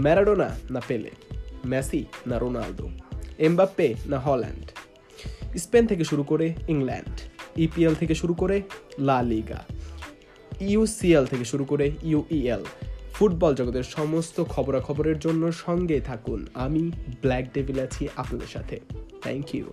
Maradona না Pele Messi না Ronaldo Mbappe না হল্যান্ড স্পেন থেকে শুরু করে ইংল্যান্ড ইপিএল থেকে শুরু করে লা লিগা ইউসিএল থেকে শুরু করে ইউইএল ফুটবল জগতের সমস্ত খবরাখবরের জন্য সঙ্গে থাকুন আমি ব্ল্যাক ডেভিল আছি আপনাদের সাথে থ্যাংক ইউ